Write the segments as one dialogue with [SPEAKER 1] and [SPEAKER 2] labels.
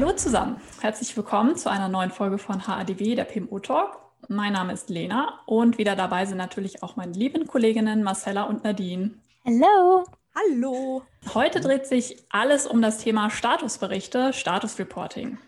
[SPEAKER 1] Hallo zusammen, herzlich willkommen zu einer neuen Folge von HADW, der PMO Talk. Mein Name ist Lena und wieder dabei sind natürlich auch meine lieben Kolleginnen Marcella und Nadine.
[SPEAKER 2] Hallo.
[SPEAKER 3] Hallo.
[SPEAKER 1] Heute dreht sich alles um das Thema Statusberichte, Statusreporting.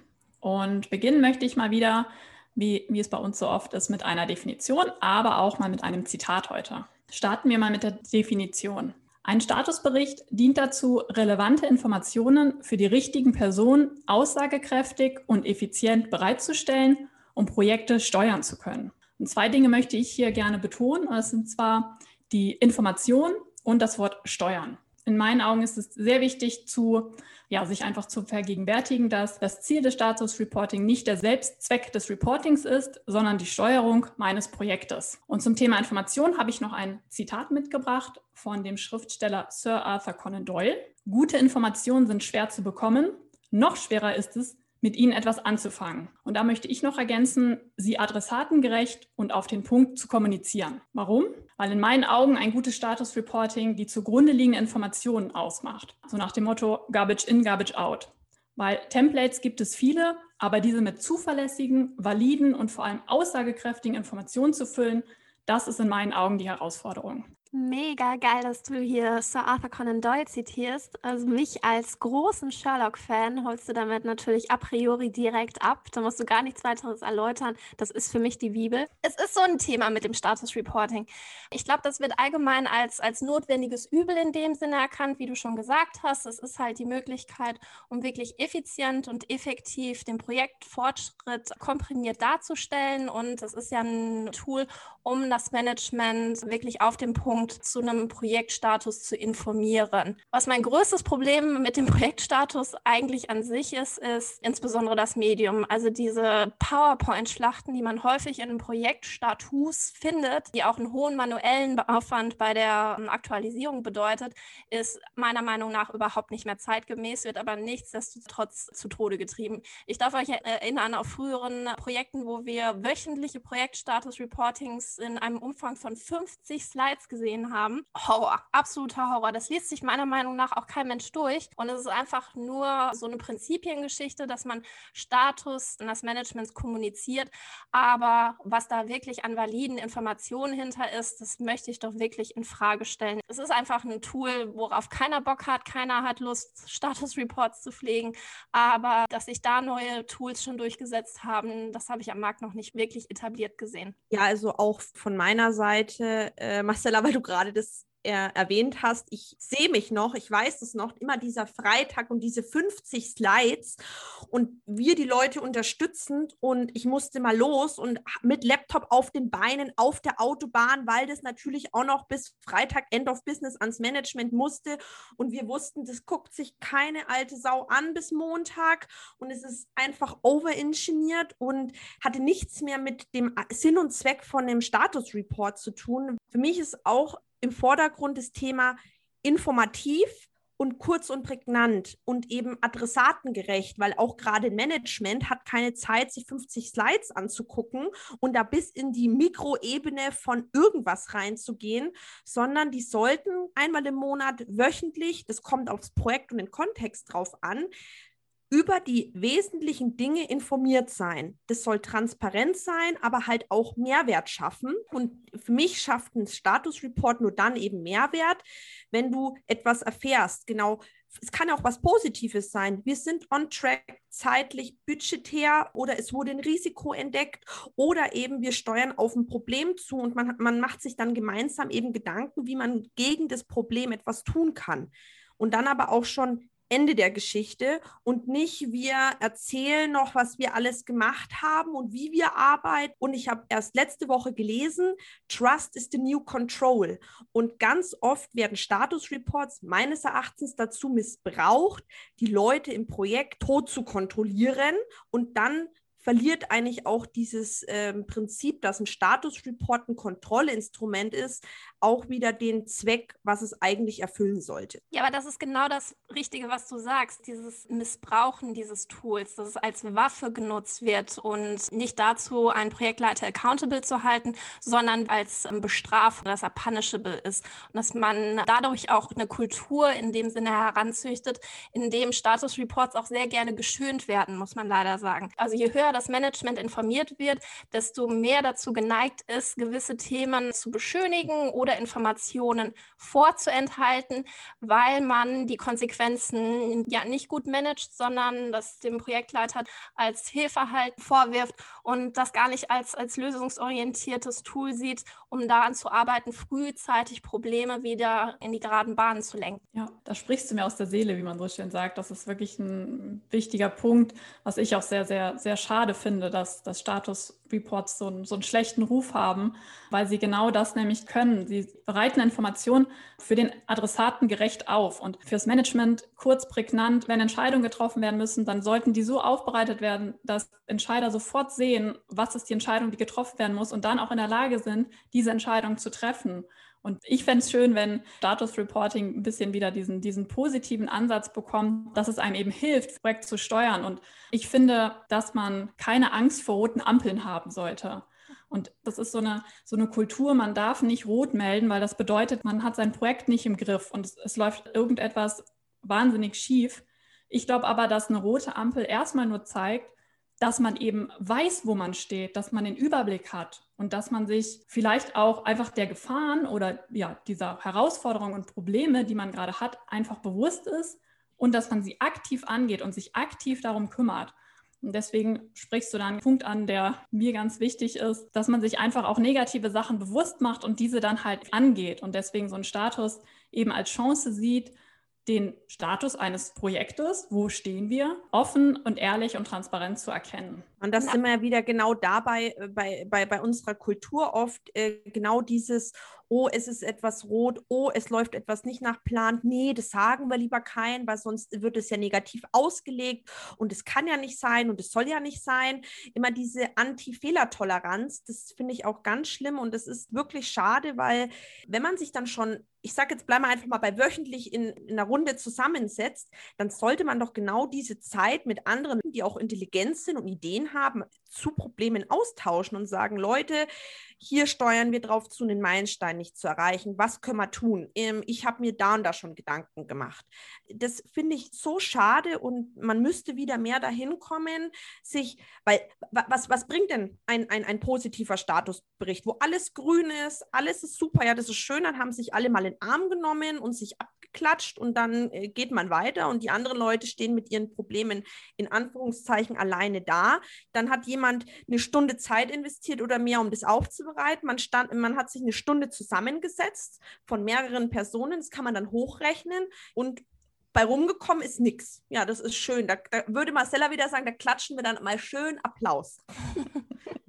[SPEAKER 1] Und beginnen möchte ich mal wieder, wie, wie es bei uns so oft ist, mit einer Definition, aber auch mal mit einem Zitat heute. Starten wir mal mit der Definition. Ein Statusbericht dient dazu, relevante Informationen für die richtigen Personen aussagekräftig und effizient bereitzustellen, um Projekte steuern zu können. Und zwei Dinge möchte ich hier gerne betonen. Das sind zwar die Information und das Wort steuern. In meinen Augen ist es sehr wichtig, zu, ja, sich einfach zu vergegenwärtigen, dass das Ziel des Status-Reporting nicht der Selbstzweck des Reportings ist, sondern die Steuerung meines Projektes. Und zum Thema Information habe ich noch ein Zitat mitgebracht von dem Schriftsteller Sir Arthur Conan Doyle. Gute Informationen sind schwer zu bekommen. Noch schwerer ist es, mit ihnen etwas anzufangen. Und da möchte ich noch ergänzen, sie adressatengerecht und auf den Punkt zu kommunizieren. Warum? Weil in meinen Augen ein gutes Status-Reporting die zugrunde liegenden Informationen ausmacht. So nach dem Motto Garbage in, Garbage out. Weil Templates gibt es viele, aber diese mit zuverlässigen, validen und vor allem aussagekräftigen Informationen zu füllen, das ist in meinen Augen die Herausforderung.
[SPEAKER 2] Mega geil, dass du hier Sir Arthur Conan Doyle zitierst. Also mich als großen Sherlock-Fan holst du damit natürlich a priori direkt ab. Da musst du gar nichts weiteres erläutern. Das ist für mich die Bibel. Es ist so ein Thema mit dem Status Reporting. Ich glaube, das wird allgemein als, als notwendiges Übel in dem Sinne erkannt, wie du schon gesagt hast. Es ist halt die Möglichkeit, um wirklich effizient und effektiv den Projektfortschritt komprimiert darzustellen. Und es ist ja ein Tool, um das Management wirklich auf dem Punkt Punkt zu einem Projektstatus zu informieren. Was mein größtes Problem mit dem Projektstatus eigentlich an sich ist, ist insbesondere das Medium. Also diese PowerPoint-Schlachten, die man häufig in Projektstatus findet, die auch einen hohen manuellen Aufwand bei der ähm, Aktualisierung bedeutet, ist meiner Meinung nach überhaupt nicht mehr zeitgemäß, wird aber nichtsdestotrotz zu Tode getrieben. Ich darf euch erinnern auf früheren Projekten, wo wir wöchentliche Projektstatus-Reportings in einem Umfang von 50 Slides gesehen gesehen haben. Horror, absoluter Horror. Das liest sich meiner Meinung nach auch kein Mensch durch. Und es ist einfach nur so eine Prinzipiengeschichte, dass man Status des Managements kommuniziert. Aber was da wirklich an validen Informationen hinter ist, das möchte ich doch wirklich in Frage stellen. Es ist einfach ein Tool, worauf keiner Bock hat. Keiner hat Lust, Status-Reports zu pflegen. Aber dass sich da neue Tools schon durchgesetzt haben, das habe ich am Markt noch nicht wirklich etabliert gesehen.
[SPEAKER 3] Ja, also auch von meiner Seite, äh, Marcella, weil du gerade das er erwähnt hast, ich sehe mich noch, ich weiß es noch, immer dieser Freitag und diese 50 Slides und wir die Leute unterstützend und ich musste mal los und mit Laptop auf den Beinen auf der Autobahn, weil das natürlich auch noch bis Freitag End of Business ans Management musste und wir wussten, das guckt sich keine alte Sau an bis Montag und es ist einfach overengineert und hatte nichts mehr mit dem Sinn und Zweck von dem Status Report zu tun. Für mich ist auch im Vordergrund das Thema informativ und kurz und prägnant und eben adressatengerecht, weil auch gerade Management hat keine Zeit, sich 50 Slides anzugucken und da bis in die Mikroebene von irgendwas reinzugehen, sondern die sollten einmal im Monat wöchentlich, das kommt aufs Projekt und den Kontext drauf an, über die wesentlichen Dinge informiert sein. Das soll transparent sein, aber halt auch Mehrwert schaffen. Und für mich schafft ein Statusreport nur dann eben Mehrwert, wenn du etwas erfährst. Genau, es kann auch was Positives sein. Wir sind on track, zeitlich, budgetär oder es wurde ein Risiko entdeckt oder eben wir steuern auf ein Problem zu und man, man macht sich dann gemeinsam eben Gedanken, wie man gegen das Problem etwas tun kann. Und dann aber auch schon Ende der Geschichte und nicht wir erzählen noch, was wir alles gemacht haben und wie wir arbeiten. Und ich habe erst letzte Woche gelesen, Trust is the new control. Und ganz oft werden Status-Reports meines Erachtens dazu missbraucht, die Leute im Projekt tot zu kontrollieren und dann verliert eigentlich auch dieses ähm, Prinzip, dass ein Statusreport ein Kontrollinstrument ist, auch wieder den Zweck, was es eigentlich erfüllen sollte.
[SPEAKER 2] Ja, aber das ist genau das Richtige, was du sagst, dieses Missbrauchen dieses Tools, dass es als Waffe genutzt wird und nicht dazu, einen Projektleiter accountable zu halten, sondern als ähm, Bestrafung, dass er punishable ist und dass man dadurch auch eine Kultur in dem Sinne heranzüchtet, in dem Statusreports auch sehr gerne geschönt werden, muss man leider sagen. Also je höher das Management informiert wird, desto mehr dazu geneigt ist, gewisse Themen zu beschönigen oder Informationen vorzuenthalten, weil man die Konsequenzen ja nicht gut managt, sondern das dem Projektleiter als Hilfehalten vorwirft und das gar nicht als, als lösungsorientiertes Tool sieht, um daran zu arbeiten, frühzeitig Probleme wieder in die geraden Bahnen zu lenken.
[SPEAKER 1] Ja, da sprichst du mir aus der Seele, wie man so schön sagt. Das ist wirklich ein wichtiger Punkt, was ich auch sehr, sehr, sehr schade finde, dass, dass Status-Reports so, einen, so einen schlechten Ruf haben, weil sie genau das nämlich können. Sie bereiten Informationen für den Adressaten gerecht auf und fürs Management kurz, prägnant. Wenn Entscheidungen getroffen werden müssen, dann sollten die so aufbereitet werden, dass Entscheider sofort sehen, was ist die Entscheidung, die getroffen werden muss und dann auch in der Lage sind, diese Entscheidung zu treffen. Und ich fände es schön, wenn Status Reporting ein bisschen wieder diesen, diesen positiven Ansatz bekommt, dass es einem eben hilft, Projekt zu steuern. Und ich finde, dass man keine Angst vor roten Ampeln haben sollte. Und das ist so eine, so eine Kultur, man darf nicht rot melden, weil das bedeutet, man hat sein Projekt nicht im Griff und es, es läuft irgendetwas wahnsinnig schief. Ich glaube aber, dass eine rote Ampel erstmal nur zeigt, dass man eben weiß, wo man steht, dass man den Überblick hat und dass man sich vielleicht auch einfach der Gefahren oder ja, dieser Herausforderungen und Probleme, die man gerade hat, einfach bewusst ist und dass man sie aktiv angeht und sich aktiv darum kümmert. Und deswegen sprichst du da einen Punkt an, der mir ganz wichtig ist, dass man sich einfach auch negative Sachen bewusst macht und diese dann halt angeht und deswegen so einen Status eben als Chance sieht, den Status eines Projektes, wo stehen wir, offen und ehrlich und transparent zu erkennen.
[SPEAKER 3] Und das sind wir ja wieder genau dabei, äh, bei, bei, bei unserer Kultur oft, äh, genau dieses, oh, es ist etwas rot, oh, es läuft etwas nicht nach Plan. Nee, das sagen wir lieber keinen, weil sonst wird es ja negativ ausgelegt und es kann ja nicht sein und es soll ja nicht sein. Immer diese Anti-Fehlertoleranz, das finde ich auch ganz schlimm und das ist wirklich schade, weil wenn man sich dann schon ich sage jetzt, bleiben wir einfach mal bei wöchentlich in, in, einer Runde zusammensetzt, dann sollte man doch genau diese Zeit mit anderen, die auch intelligent sind und Ideen haben, zu Problemen austauschen und sagen, Leute, hier steuern wir drauf zu, den Meilenstein nicht zu erreichen. Was können wir tun? Ähm, ich habe mir da und da schon Gedanken gemacht. Das finde ich so schade und man müsste wieder mehr dahin kommen, sich, weil was, was bringt denn ein, ein, ein positiver Statusbericht, wo alles grün ist, alles ist super, ja, das ist schön, dann haben sich alle mal in den Arm genommen und sich abgeklatscht und dann äh, geht man weiter und die anderen Leute stehen mit ihren Problemen in Anführungszeichen alleine da. Dann hat jemand eine Stunde Zeit investiert oder mehr, um das aufzubauen vorbereiten. Man, stand, man hat sich eine Stunde zusammengesetzt von mehreren Personen. Das kann man dann hochrechnen und bei rumgekommen ist nichts. Ja, das ist schön. Da, da, würde Marcella wieder sagen, da klatschen wir dann mal schön Applaus.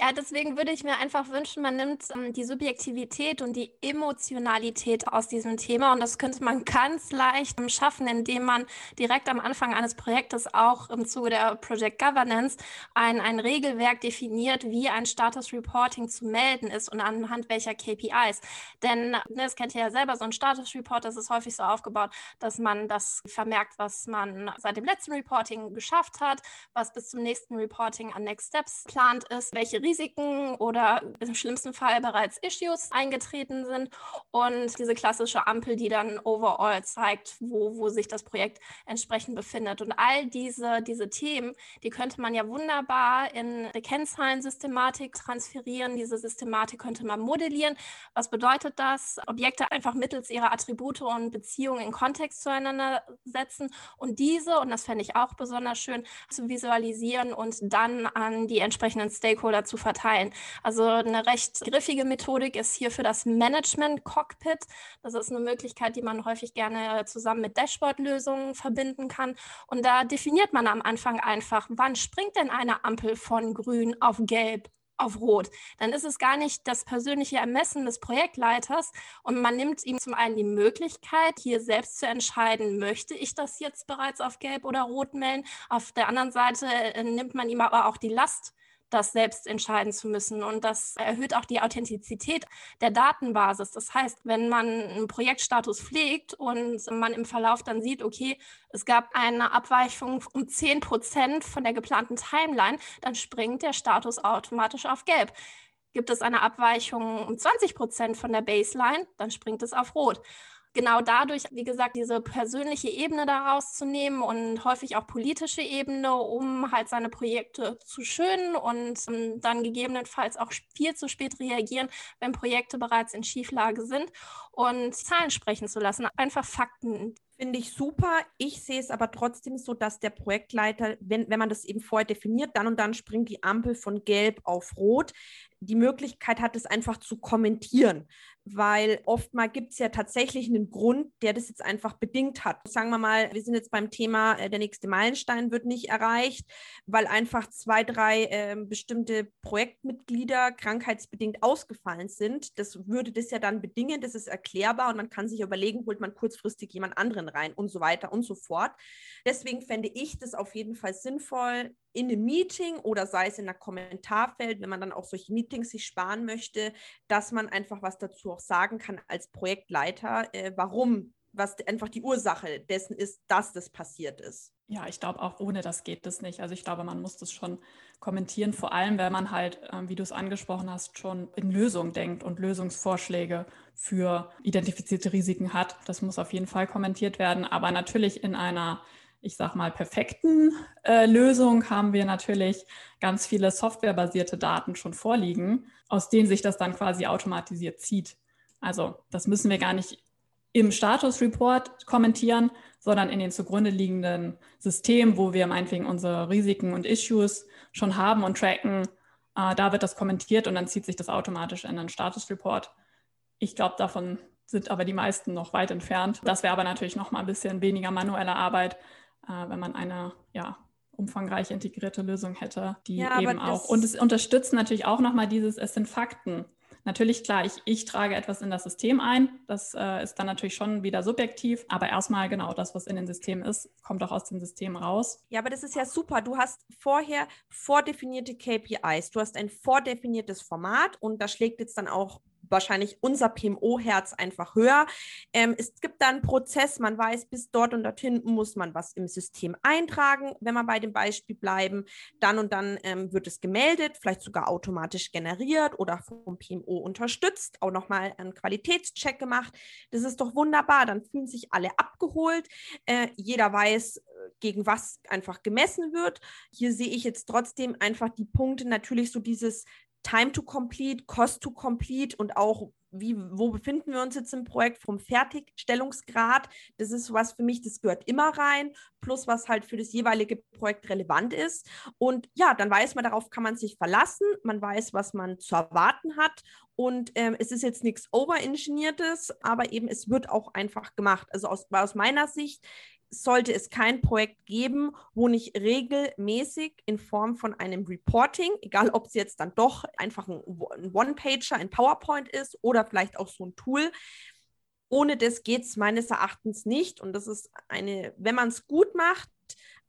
[SPEAKER 2] Ja, deswegen würde ich mir einfach wünschen, man nimmt ähm, die Subjektivität und die Emotionalität aus diesem Thema und das könnte man ganz leicht ähm, schaffen, indem man direkt am Anfang eines Projektes auch im Zuge der Project Governance ein, ein Regelwerk definiert, wie ein Status Reporting zu melden ist und anhand welcher KPIs. Denn ne, das kennt ihr ja selber, so ein Status Report, das ist häufig so aufgebaut, dass man das vermerkt, was man seit dem letzten Reporting geschafft hat, was bis zum nächsten Reporting an Next Steps plant ist, welche Risiken oder im schlimmsten Fall bereits Issues eingetreten sind und diese klassische Ampel, die dann overall zeigt, wo, wo sich das Projekt entsprechend befindet. Und all diese, diese Themen, die könnte man ja wunderbar in eine Kennzahlensystematik transferieren. Diese Systematik könnte man modellieren. Was bedeutet das? Objekte einfach mittels ihrer Attribute und Beziehungen in Kontext zueinander setzen und diese, und das fände ich auch besonders schön, zu visualisieren und dann an die entsprechenden Stakeholder zu verteilen. Also eine recht griffige Methodik ist hier für das Management Cockpit. Das ist eine Möglichkeit, die man häufig gerne zusammen mit Dashboard-Lösungen verbinden kann. Und da definiert man am Anfang einfach, wann springt denn eine Ampel von grün auf gelb? auf Rot. Dann ist es gar nicht das persönliche Ermessen des Projektleiters und man nimmt ihm zum einen die Möglichkeit, hier selbst zu entscheiden, möchte ich das jetzt bereits auf Gelb oder Rot melden. Auf der anderen Seite äh, nimmt man ihm aber auch die Last das selbst entscheiden zu müssen. Und das erhöht auch die Authentizität der Datenbasis. Das heißt, wenn man einen Projektstatus pflegt und man im Verlauf dann sieht, okay, es gab eine Abweichung um 10 Prozent von der geplanten Timeline, dann springt der Status automatisch auf Gelb. Gibt es eine Abweichung um 20 Prozent von der Baseline, dann springt es auf Rot genau dadurch, wie gesagt, diese persönliche Ebene daraus zu nehmen und häufig auch politische Ebene, um halt seine Projekte zu schönen und um, dann gegebenenfalls auch viel zu spät reagieren, wenn Projekte bereits in Schieflage sind und Zahlen sprechen zu lassen, einfach Fakten.
[SPEAKER 3] Finde ich super. Ich sehe es aber trotzdem so, dass der Projektleiter, wenn, wenn man das eben vorher definiert, dann und dann springt die Ampel von gelb auf rot, die Möglichkeit hat, es einfach zu kommentieren weil oftmal gibt es ja tatsächlich einen Grund, der das jetzt einfach bedingt hat. Sagen wir mal, wir sind jetzt beim Thema, äh, der nächste Meilenstein wird nicht erreicht, weil einfach zwei, drei äh, bestimmte Projektmitglieder krankheitsbedingt ausgefallen sind. Das würde das ja dann bedingen, das ist erklärbar und man kann sich überlegen, holt man kurzfristig jemand anderen rein und so weiter und so fort. Deswegen fände ich das auf jeden Fall sinnvoll, in einem Meeting oder sei es in einer Kommentarfeld, wenn man dann auch solche Meetings sich sparen möchte, dass man einfach was dazu auch sagen kann als Projektleiter, äh, warum, was einfach die Ursache dessen ist, dass das passiert ist.
[SPEAKER 1] Ja, ich glaube, auch ohne das geht das nicht. Also ich glaube, man muss das schon kommentieren, vor allem wenn man halt, äh, wie du es angesprochen hast, schon in Lösungen denkt und Lösungsvorschläge für identifizierte Risiken hat. Das muss auf jeden Fall kommentiert werden, aber natürlich in einer ich sag mal, perfekten äh, Lösung haben wir natürlich ganz viele softwarebasierte Daten schon vorliegen, aus denen sich das dann quasi automatisiert zieht. Also das müssen wir gar nicht im Status Report kommentieren, sondern in den zugrunde liegenden Systemen, wo wir meinetwegen unsere Risiken und Issues schon haben und tracken. Äh, da wird das kommentiert und dann zieht sich das automatisch in einen Status Report. Ich glaube, davon sind aber die meisten noch weit entfernt. Das wäre aber natürlich noch mal ein bisschen weniger manuelle Arbeit, äh, wenn man eine ja, umfangreich integrierte Lösung hätte, die ja, eben auch. Und es unterstützt natürlich auch nochmal dieses, es sind Fakten. Natürlich, klar, ich, ich trage etwas in das System ein. Das äh, ist dann natürlich schon wieder subjektiv. Aber erstmal genau das, was in den Systemen ist, kommt auch aus dem System raus.
[SPEAKER 3] Ja, aber das ist ja super. Du hast vorher vordefinierte KPIs. Du hast ein vordefiniertes Format und da schlägt jetzt dann auch wahrscheinlich unser PMO-Herz einfach höher. Ähm, es gibt da einen Prozess, man weiß, bis dort und dorthin muss man was im System eintragen, wenn wir bei dem Beispiel bleiben. Dann und dann ähm, wird es gemeldet, vielleicht sogar automatisch generiert oder vom PMO unterstützt, auch nochmal einen Qualitätscheck gemacht. Das ist doch wunderbar, dann fühlen sich alle abgeholt. Äh, jeder weiß, gegen was einfach gemessen wird. Hier sehe ich jetzt trotzdem einfach die Punkte, natürlich so dieses Time to Complete, Cost to Complete und auch wie, wo befinden wir uns jetzt im Projekt vom Fertigstellungsgrad. Das ist was für mich, das gehört immer rein, plus was halt für das jeweilige Projekt relevant ist. Und ja, dann weiß man, darauf kann man sich verlassen, man weiß, was man zu erwarten hat. Und ähm, es ist jetzt nichts Overengineertes, aber eben es wird auch einfach gemacht. Also aus, aus meiner Sicht sollte es kein Projekt geben, wo nicht regelmäßig in Form von einem Reporting, egal ob es jetzt dann doch einfach ein One-Pager, ein PowerPoint ist oder vielleicht auch so ein Tool, ohne das geht es meines Erachtens nicht. Und das ist eine, wenn man es gut macht,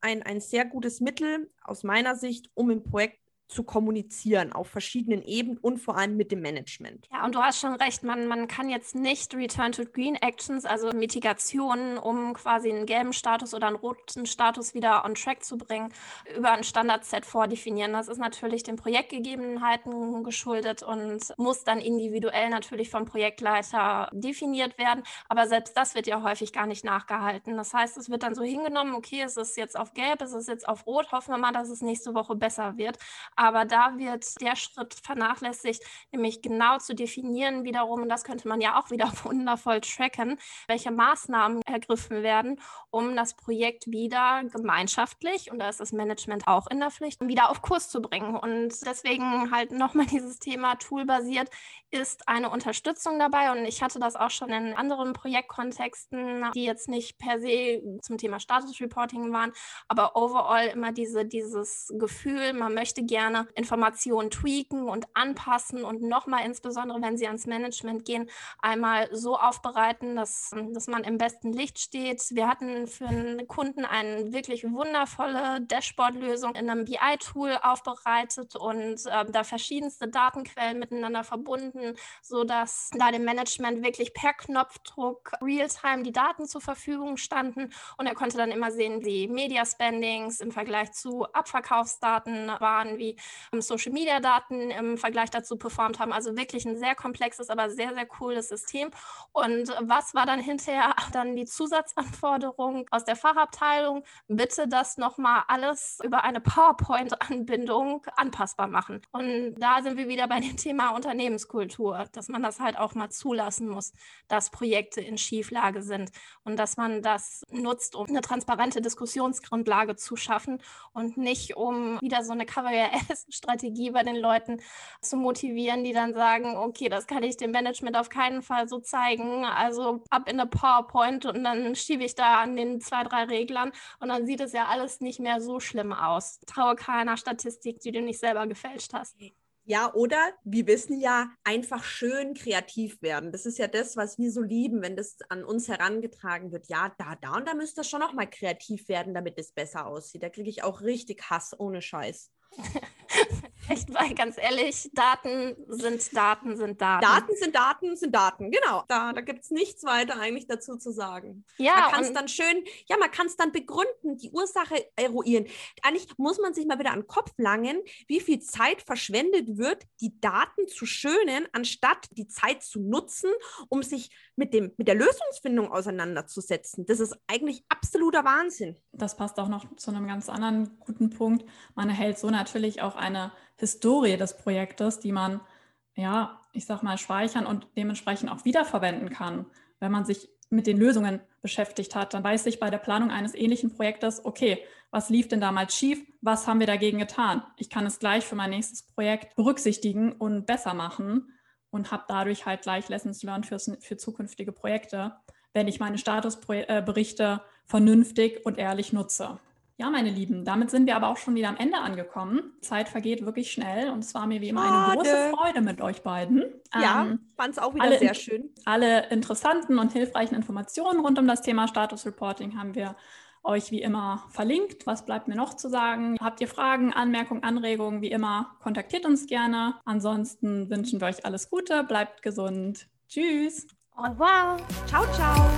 [SPEAKER 3] ein, ein sehr gutes Mittel aus meiner Sicht, um im Projekt zu kommunizieren auf verschiedenen Ebenen und vor allem mit dem Management.
[SPEAKER 2] Ja, und du hast schon recht, man, man kann jetzt nicht Return to Green Actions, also Mitigationen, um quasi einen gelben Status oder einen roten Status wieder on track zu bringen, über ein Standardset vordefinieren. Das ist natürlich den Projektgegebenheiten geschuldet und muss dann individuell natürlich vom Projektleiter definiert werden. Aber selbst das wird ja häufig gar nicht nachgehalten. Das heißt, es wird dann so hingenommen, okay, es ist jetzt auf gelb, es ist jetzt auf rot, hoffen wir mal, dass es nächste Woche besser wird. Aber da wird der Schritt vernachlässigt, nämlich genau zu definieren wiederum, und das könnte man ja auch wieder wundervoll tracken, welche Maßnahmen ergriffen werden, um das Projekt wieder gemeinschaftlich, und da ist das Management auch in der Pflicht, wieder auf Kurs zu bringen. Und deswegen halt nochmal dieses Thema toolbasiert ist eine Unterstützung dabei. Und ich hatte das auch schon in anderen Projektkontexten, die jetzt nicht per se zum Thema Status Reporting waren, aber overall immer diese, dieses Gefühl, man möchte gerne gerne Informationen tweaken und anpassen und nochmal insbesondere, wenn sie ans Management gehen, einmal so aufbereiten, dass, dass man im besten Licht steht. Wir hatten für einen Kunden eine wirklich wundervolle Dashboard-Lösung in einem BI-Tool aufbereitet und äh, da verschiedenste Datenquellen miteinander verbunden, sodass da dem Management wirklich per Knopfdruck real-time die Daten zur Verfügung standen und er konnte dann immer sehen, wie Media Spendings im Vergleich zu Abverkaufsdaten waren, wie ähm, Social Media Daten im Vergleich dazu performt haben. Also wirklich ein sehr komplexes, aber sehr, sehr cooles System. Und was war dann hinterher dann die Zusatzanforderung aus der Fachabteilung? Bitte das nochmal alles über eine PowerPoint-Anbindung anpassbar machen. Und da sind wir wieder bei dem Thema Unternehmenskultur, dass man das halt auch mal zulassen muss, dass Projekte in Schieflage sind und dass man das nutzt, um eine transparente Diskussionsgrundlage zu schaffen und nicht um wieder so eine Career-Strategie bei den Leuten zu motivieren, die dann sagen, okay, das kann ich dem Management auf keinen Fall so zeigen. Also ab in der PowerPoint und dann schiebe ich da an den zwei, drei Reglern und dann sieht es ja alles nicht mehr so schlimm aus. Traue keiner Statistik, die du nicht selber gefälscht hast.
[SPEAKER 3] Ja, oder wir wissen ja, einfach schön kreativ werden. Das ist ja das, was wir so lieben, wenn das an uns herangetragen wird. Ja, da, da und da müsste schon noch mal kreativ werden, damit es besser aussieht. Da kriege ich auch richtig Hass ohne Scheiß.
[SPEAKER 2] Echt, weil ganz ehrlich, Daten sind Daten sind Daten.
[SPEAKER 3] Daten sind Daten sind Daten, genau. Da, da gibt es nichts weiter eigentlich dazu zu sagen. Ja, man kann es dann schön, ja, man kann es dann begründen, die Ursache eruieren. Eigentlich muss man sich mal wieder an den Kopf langen, wie viel Zeit verschwendet wird, die Daten zu schönen, anstatt die Zeit zu nutzen, um sich mit, dem, mit der Lösungsfindung auseinanderzusetzen. Das ist eigentlich absoluter Wahnsinn.
[SPEAKER 1] Das passt auch noch zu einem ganz anderen guten Punkt. Man erhält so natürlich auch eine Historie des Projektes, die man, ja, ich sag mal, speichern und dementsprechend auch wiederverwenden kann. Wenn man sich mit den Lösungen beschäftigt hat, dann weiß ich bei der Planung eines ähnlichen Projektes, okay, was lief denn damals schief? Was haben wir dagegen getan? Ich kann es gleich für mein nächstes Projekt berücksichtigen und besser machen und habe dadurch halt gleich Lessons learned für, für zukünftige Projekte, wenn ich meine Statusberichte vernünftig und ehrlich nutze. Ja, meine Lieben, damit sind wir aber auch schon wieder am Ende angekommen. Zeit vergeht wirklich schnell und es war mir wie immer eine große Freude mit euch beiden.
[SPEAKER 3] Ja, ähm, fand es auch wieder sehr schön.
[SPEAKER 1] Alle interessanten und hilfreichen Informationen rund um das Thema Status Reporting haben wir euch wie immer verlinkt. Was bleibt mir noch zu sagen? Habt ihr Fragen, Anmerkungen, Anregungen? Wie immer, kontaktiert uns gerne. Ansonsten wünschen wir euch alles Gute, bleibt gesund. Tschüss.
[SPEAKER 2] Au revoir.
[SPEAKER 3] Ciao, ciao.